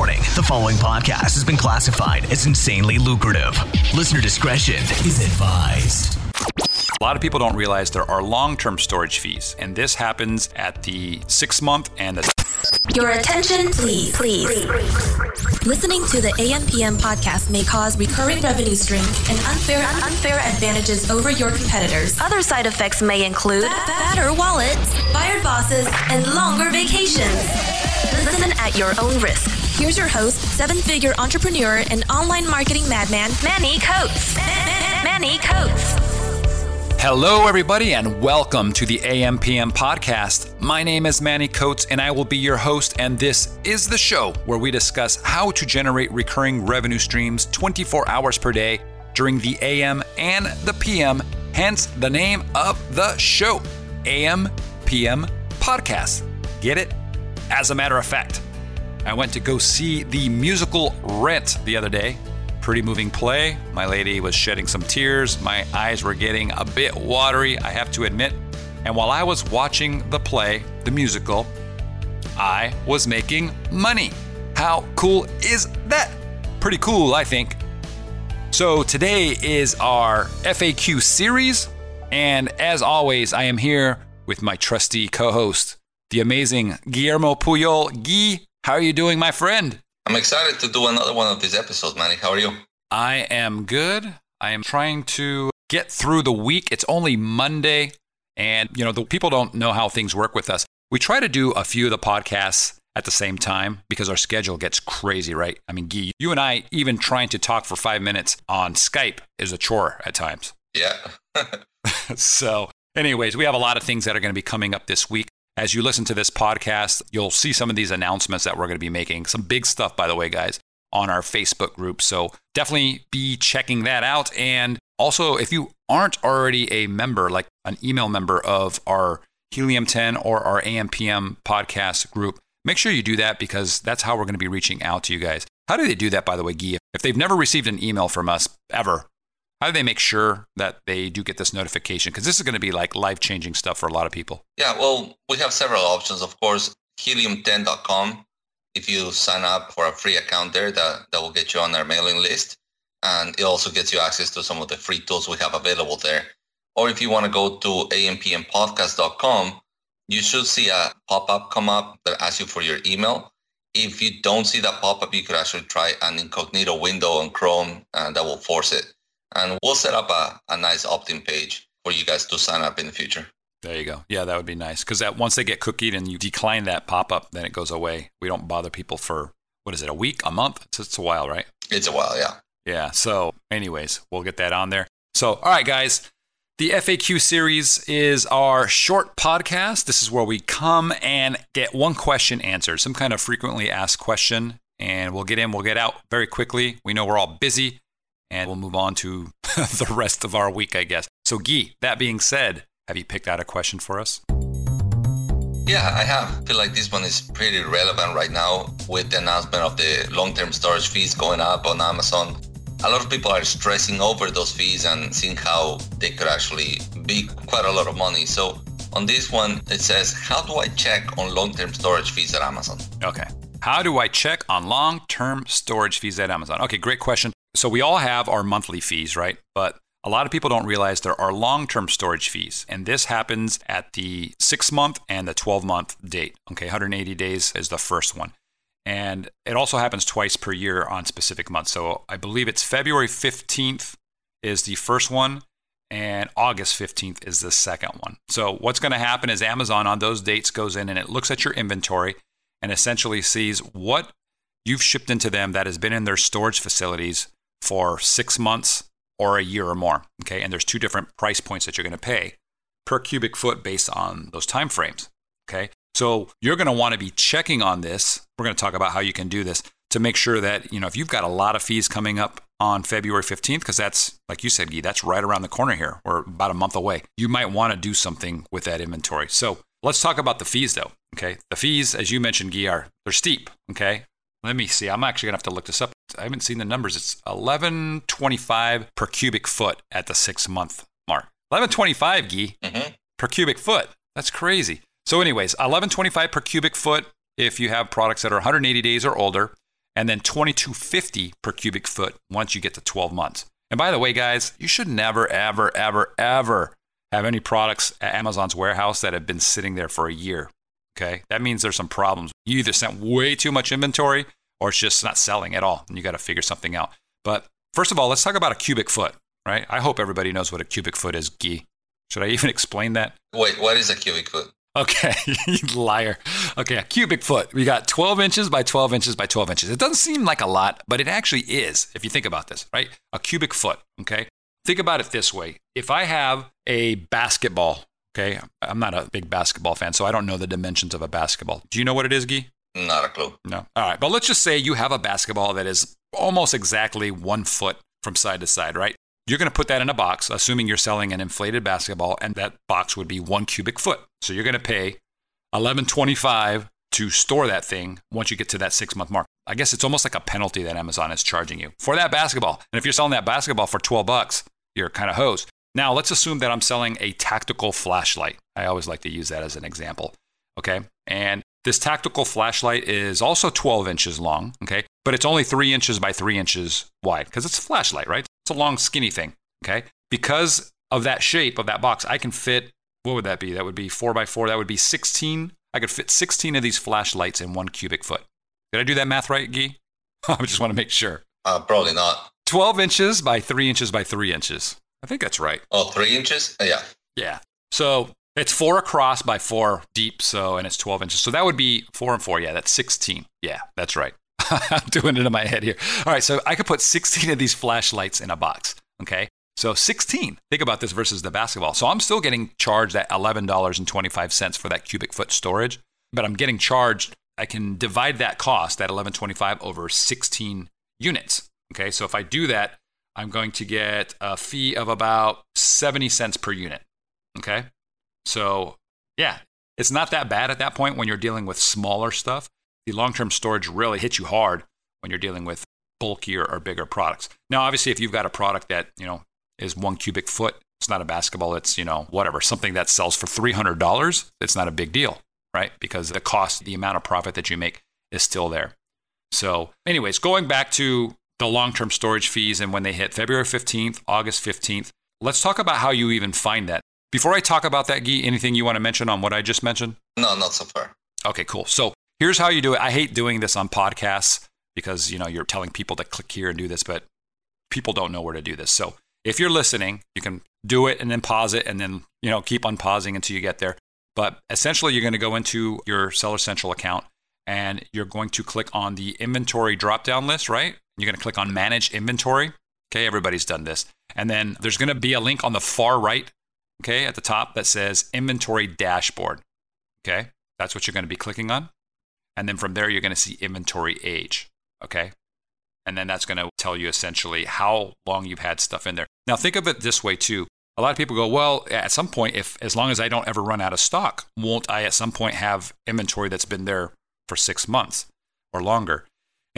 Warning the following podcast has been classified as insanely lucrative. Listener discretion is advised. A lot of people don't realize there are long term storage fees, and this happens at the six month and the. Your attention, please, please. Listening to the AMPM podcast may cause recurring revenue streams and unfair unfair advantages over your competitors. Other side effects may include fatter wallets, fired bosses, and longer vacations. Listen at your own risk. Here's your host, seven-figure entrepreneur and online marketing madman, Manny Coates. Manny Coates. Hello, everybody, and welcome to the AMPM podcast. My name is Manny Coates, and I will be your host. And this is the show where we discuss how to generate recurring revenue streams 24 hours per day during the AM and the PM, hence the name of the show AM PM Podcast. Get it? As a matter of fact, I went to go see the musical Rent the other day. Pretty moving play. My lady was shedding some tears. My eyes were getting a bit watery, I have to admit. And while I was watching the play, the musical, I was making money. How cool is that? Pretty cool, I think. So today is our FAQ series. And as always, I am here with my trusty co host, the amazing Guillermo Puyol. Guy, how are you doing, my friend? I'm excited to do another one of these episodes, Manny. How are you? I am good. I am trying to get through the week. It's only Monday, and you know, the people don't know how things work with us. We try to do a few of the podcasts at the same time because our schedule gets crazy, right? I mean, Guy, you and I, even trying to talk for five minutes on Skype is a chore at times. Yeah. so, anyways, we have a lot of things that are going to be coming up this week. As you listen to this podcast, you'll see some of these announcements that we're going to be making. Some big stuff, by the way, guys, on our Facebook group. So definitely be checking that out. And also, if you aren't already a member, like an email member of our Helium 10 or our AMPM podcast group, make sure you do that because that's how we're going to be reaching out to you guys. How do they do that, by the way, Guy? If they've never received an email from us ever, how do they make sure that they do get this notification? Because this is going to be like life changing stuff for a lot of people. Yeah, well, we have several options. Of course, helium10.com. If you sign up for a free account there, that, that will get you on our mailing list. And it also gets you access to some of the free tools we have available there. Or if you want to go to ampmpodcast.com, you should see a pop-up come up that asks you for your email. If you don't see that pop-up, you could actually try an incognito window on Chrome and that will force it. And we'll set up a, a nice opt-in page for you guys to sign up in the future. There you go. Yeah, that would be nice. Because that once they get cookied and you decline that pop-up, then it goes away. We don't bother people for what is it, a week, a month? It's, it's a while, right? It's a while, yeah. Yeah. So, anyways, we'll get that on there. So, all right, guys. The FAQ series is our short podcast. This is where we come and get one question answered, some kind of frequently asked question, and we'll get in, we'll get out very quickly. We know we're all busy, and we'll move on to the rest of our week, I guess. So, Guy, that being said, have you picked out a question for us? Yeah, I have. I feel like this one is pretty relevant right now with the announcement of the long-term storage fees going up on Amazon. A lot of people are stressing over those fees and seeing how they could actually be quite a lot of money. So on this one, it says, how do I check on long-term storage fees at Amazon? Okay. How do I check on long term storage fees at Amazon? Okay, great question. So we all have our monthly fees, right? But a lot of people don't realize there are long term storage fees, and this happens at the six month and the 12 month date. Okay, 180 days is the first one. And it also happens twice per year on specific months. So I believe it's February 15th is the first one, and August 15th is the second one. So what's going to happen is Amazon on those dates goes in and it looks at your inventory and essentially sees what you've shipped into them that has been in their storage facilities for six months or a year or more. Okay, and there's two different price points that you're going to pay per cubic foot based on those time frames. Okay, so you're going to want to be checking on this. We're going to talk about how you can do this to make sure that you know if you've got a lot of fees coming up on February 15th, because that's like you said, Guy, that's right around the corner here. We're about a month away. You might want to do something with that inventory. So let's talk about the fees though. Okay, the fees, as you mentioned, Guy, are they're steep. Okay, let me see. I'm actually gonna have to look this up. I haven't seen the numbers. It's 1125 per cubic foot at the six month mark. 1125, Guy, Mm-hmm. per cubic foot. That's crazy. So, anyways, 1125 per cubic foot if you have products that are 180 days or older. and then 2250 per cubic foot once you get to 12 months. And by the way, guys, you should never, ever, ever, ever have any products at Amazon's warehouse that have been sitting there for a year. Okay. That means there's some problems. You either sent way too much inventory or it's just not selling at all. And you got to figure something out. But first of all, let's talk about a cubic foot, right? I hope everybody knows what a cubic foot is, Gee. Should I even explain that? Wait, what is a cubic foot? Okay, you liar. Okay, a cubic foot. We got 12 inches by 12 inches by 12 inches. It doesn't seem like a lot, but it actually is if you think about this, right? A cubic foot, okay? Think about it this way. If I have a basketball, okay, I'm not a big basketball fan, so I don't know the dimensions of a basketball. Do you know what it is, Guy? Not a clue. No. All right, but let's just say you have a basketball that is almost exactly one foot from side to side, right? You're going to put that in a box, assuming you're selling an inflated basketball, and that box would be one cubic foot. So you're going to pay 11.25 to store that thing once you get to that six month mark. I guess it's almost like a penalty that Amazon is charging you for that basketball. And if you're selling that basketball for 12 bucks, you're kind of hosed. Now let's assume that I'm selling a tactical flashlight. I always like to use that as an example. Okay. And this tactical flashlight is also 12 inches long. Okay. But it's only three inches by three inches wide because it's a flashlight, right? It's a long, skinny thing. Okay. Because of that shape of that box, I can fit, what would that be? That would be four by four. That would be 16. I could fit 16 of these flashlights in one cubic foot. Did I do that math right, Guy? I just want to make sure. Uh, probably not. 12 inches by three inches by three inches. I think that's right. Oh, three inches? Uh, yeah. Yeah. So it's four across by four deep. So, and it's 12 inches. So that would be four and four. Yeah, that's 16. Yeah, that's right. I'm doing it in my head here. All right, so I could put 16 of these flashlights in a box. Okay. So 16. Think about this versus the basketball. So I'm still getting charged at $11.25 for that cubic foot storage, but I'm getting charged. I can divide that cost, that 11.25 over 16 units. Okay. So if I do that, I'm going to get a fee of about 70 cents per unit. Okay. So yeah, it's not that bad at that point when you're dealing with smaller stuff the long term storage really hits you hard when you're dealing with bulkier or bigger products. Now, obviously, if you've got a product that, you know, is one cubic foot, it's not a basketball, it's, you know, whatever, something that sells for $300, it's not a big deal, right? Because the cost, the amount of profit that you make is still there. So, anyways, going back to the long term storage fees and when they hit February 15th, August 15th, let's talk about how you even find that. Before I talk about that, Guy, anything you want to mention on what I just mentioned? No, not so far. Okay, cool. So here's how you do it. I hate doing this on podcasts because you know you're telling people to click here and do this, but people don't know where to do this. So if you're listening, you can do it and then pause it and then you know keep unpausing until you get there. But essentially, you're going to go into your Seller Central account and you're going to click on the inventory drop down list, right? You're going to click on manage inventory. Okay, everybody's done this. And then there's going to be a link on the far right, okay, at the top that says inventory dashboard. Okay, that's what you're going to be clicking on. And then from there, you're going to see inventory age. Okay. And then that's going to tell you essentially how long you've had stuff in there. Now, think of it this way too. A lot of people go, well, at some point, if as long as I don't ever run out of stock, won't I at some point have inventory that's been there for six months or longer?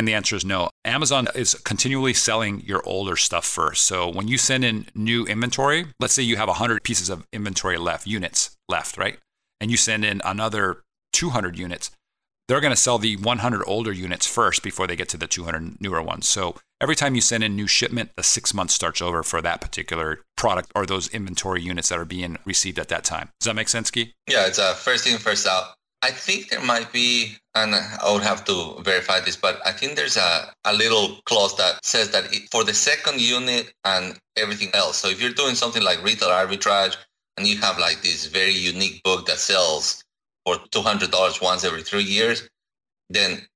And the answer is no. Amazon is continually selling your older stuff first. So when you send in new inventory, let's say you have 100 pieces of inventory left, units left, right? And you send in another 200 units they're going to sell the 100 older units first before they get to the 200 newer ones. So every time you send in new shipment, the six months starts over for that particular product or those inventory units that are being received at that time. Does that make sense, Guy? Yeah, it's a first in, first out. I think there might be, and I would have to verify this, but I think there's a, a little clause that says that it, for the second unit and everything else. So if you're doing something like retail arbitrage and you have like this very unique book that sells for $200 once every three years, then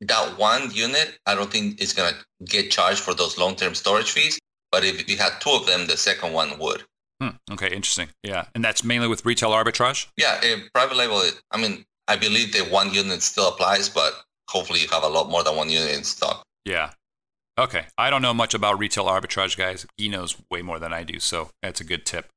that one unit, I don't think is going to get charged for those long-term storage fees. But if you had two of them, the second one would. Hmm. Okay, interesting. Yeah, and that's mainly with retail arbitrage. Yeah, private label. I mean, I believe the one unit still applies, but hopefully you have a lot more than one unit in stock. Yeah. Okay. I don't know much about retail arbitrage, guys. He knows way more than I do, so that's a good tip.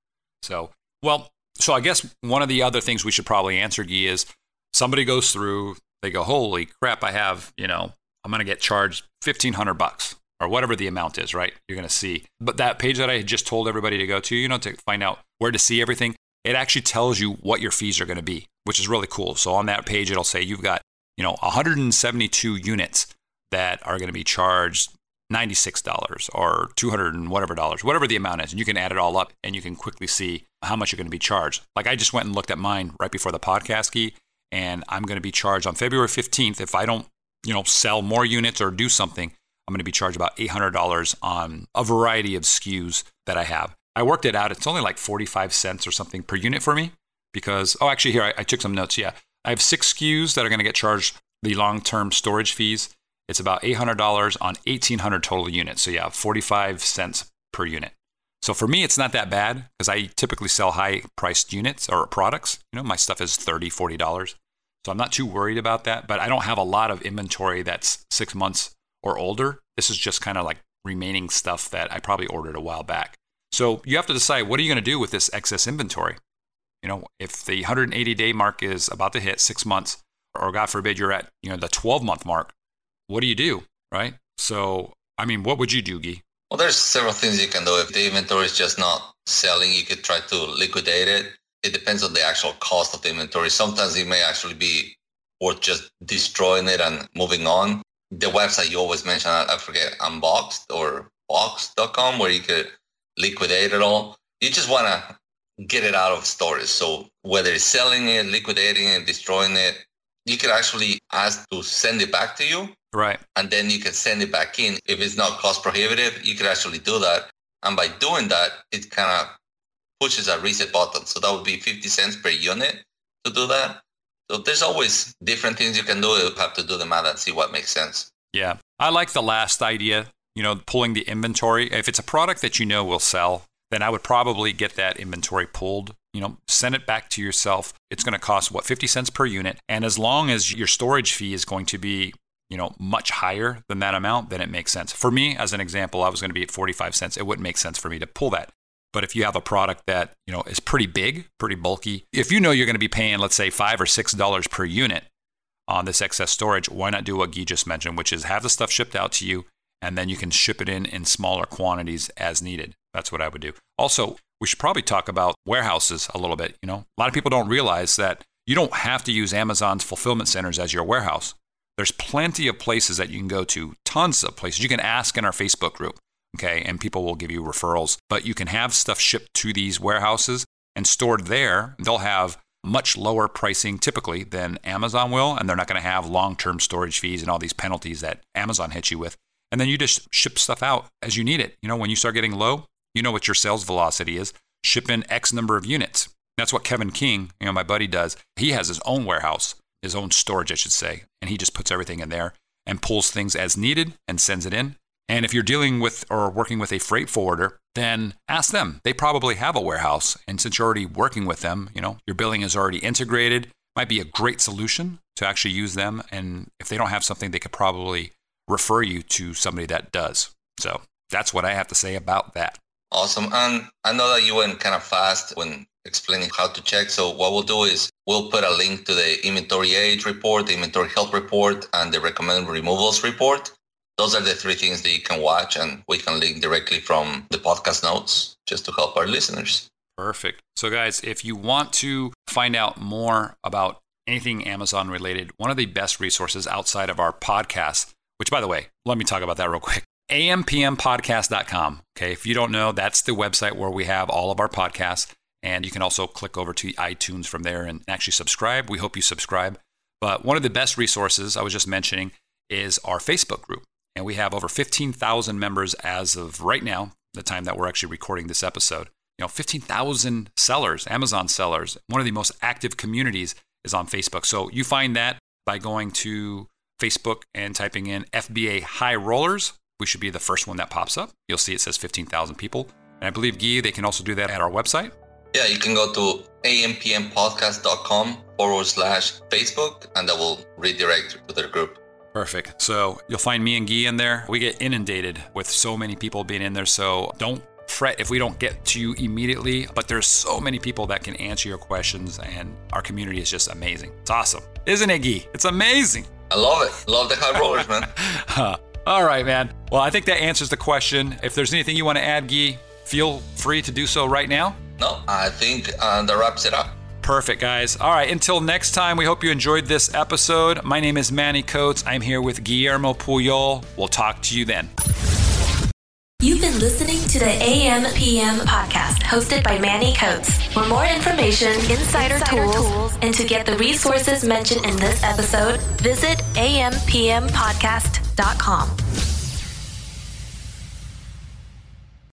So, well, so I guess one of the other things we should probably answer, Guy, is somebody goes through, they go, holy crap, I have, you know, I'm going to get charged 1500 bucks or whatever the amount is, right? You're going to see. But that page that I just told everybody to go to, you know, to find out where to see everything, it actually tells you what your fees are going to be, which is really cool. So on that page, it'll say you've got, you know, 172 units that are going to be charged $96 or 200 and whatever dollars, whatever the amount is. And you can add it all up and you can quickly see how much you're going to be charged. Like I just went and looked at mine right before the podcast key and I'm going to be charged on February 15th if I don't, you know, sell more units or do something, I'm going to be charged about $800 on a variety of SKUs that I have. I worked it out. It's only like 45 cents or something per unit for me because, oh, actually, here, I, I took some notes. Yeah. I have six SKUs that are going to get charged the long term storage fees. It's about $800 on 1,800 total units. So, yeah, 45 cents per unit. So, for me, it's not that bad because I typically sell high priced units or products. You know, my stuff is $30, $40. So, I'm not too worried about that, but I don't have a lot of inventory that's six months or older. This is just kind of like remaining stuff that I probably ordered a while back. So, you have to decide what are you going to do with this excess inventory? You know, if the 180 day mark is about to hit six months, or God forbid you're at, you know, the 12 month mark, what do you do? Right. So, I mean, what would you do, Guy? Well, there's several things you can do. If the inventory is just not selling, you could try to liquidate it. It depends on the actual cost of the inventory. Sometimes it may actually be worth just destroying it and moving on. The website you always mention, I forget, unboxed or box.com, where you could liquidate it all. You just want to get it out of storage. So whether it's selling it, liquidating it, destroying it, you can actually ask to send it back to you. Right. And then you can send it back in. If it's not cost prohibitive, you can actually do that. And by doing that, it kind of pushes a reset button. So that would be 50 cents per unit to do that. So there's always different things you can do. You have to do the math and see what makes sense. Yeah. I like the last idea, you know, pulling the inventory. If it's a product that you know will sell, then I would probably get that inventory pulled. You know, send it back to yourself. It's going to cost what 50 cents per unit, and as long as your storage fee is going to be you know much higher than that amount, then it makes sense. For me, as an example, I was going to be at 45 cents. It wouldn't make sense for me to pull that. But if you have a product that you know is pretty big, pretty bulky, if you know you're going to be paying, let's say five or six dollars per unit on this excess storage, why not do what Guy just mentioned, which is have the stuff shipped out to you, and then you can ship it in in smaller quantities as needed. That's what I would do. Also, we should probably talk about warehouses a little bit. You know, a lot of people don't realize that you don't have to use Amazon's fulfillment centers as your warehouse. There's plenty of places that you can go to, tons of places. You can ask in our Facebook group, okay, and people will give you referrals. But you can have stuff shipped to these warehouses and stored there. They'll have much lower pricing typically than Amazon will, and they're not going to have long term storage fees and all these penalties that Amazon hits you with. And then you just ship stuff out as you need it. You know, when you start getting low, you know what your sales velocity is. Ship in X number of units. That's what Kevin King, you know, my buddy does. He has his own warehouse, his own storage, I should say, and he just puts everything in there and pulls things as needed and sends it in. And if you're dealing with or working with a freight forwarder, then ask them. They probably have a warehouse. And since you're already working with them, you know, your billing is already integrated, might be a great solution to actually use them. And if they don't have something, they could probably refer you to somebody that does. So that's what I have to say about that. Awesome. And I know that you went kind of fast when explaining how to check. So what we'll do is we'll put a link to the inventory age report, the inventory health report, and the recommended removals report. Those are the three things that you can watch, and we can link directly from the podcast notes just to help our listeners. Perfect. So, guys, if you want to find out more about anything Amazon related, one of the best resources outside of our podcast, which, by the way, let me talk about that real quick ampmpodcast.com. Okay, if you don't know, that's the website where we have all of our podcasts. And you can also click over to iTunes from there and actually subscribe. We hope you subscribe. But one of the best resources I was just mentioning is our Facebook group. And we have over 15,000 members as of right now, the time that we're actually recording this episode. You know, 15,000 sellers, Amazon sellers. One of the most active communities is on Facebook. So you find that by going to Facebook and typing in FBA High Rollers we should be the first one that pops up. You'll see it says 15,000 people. And I believe, Guy, they can also do that at our website. Yeah, you can go to ampmpodcast.com forward slash Facebook, and that will redirect to their group. Perfect. So you'll find me and Guy in there. We get inundated with so many people being in there. So don't fret if we don't get to you immediately, but there's so many people that can answer your questions, and our community is just amazing. It's awesome. Isn't it, Guy? It's amazing. I love it. Love the high rollers, man. All right, man. Well, I think that answers the question. If there's anything you want to add, Guy, feel free to do so right now. No, I think uh, that wraps it up. Perfect, guys. All right, until next time, we hope you enjoyed this episode. My name is Manny Coates. I'm here with Guillermo Puyol. We'll talk to you then. You've been listening to the AM PM podcast hosted by Manny Coates. For more information, insider, insider tools, tools, and to get the resources mentioned in this episode, visit ampmpodcast.com.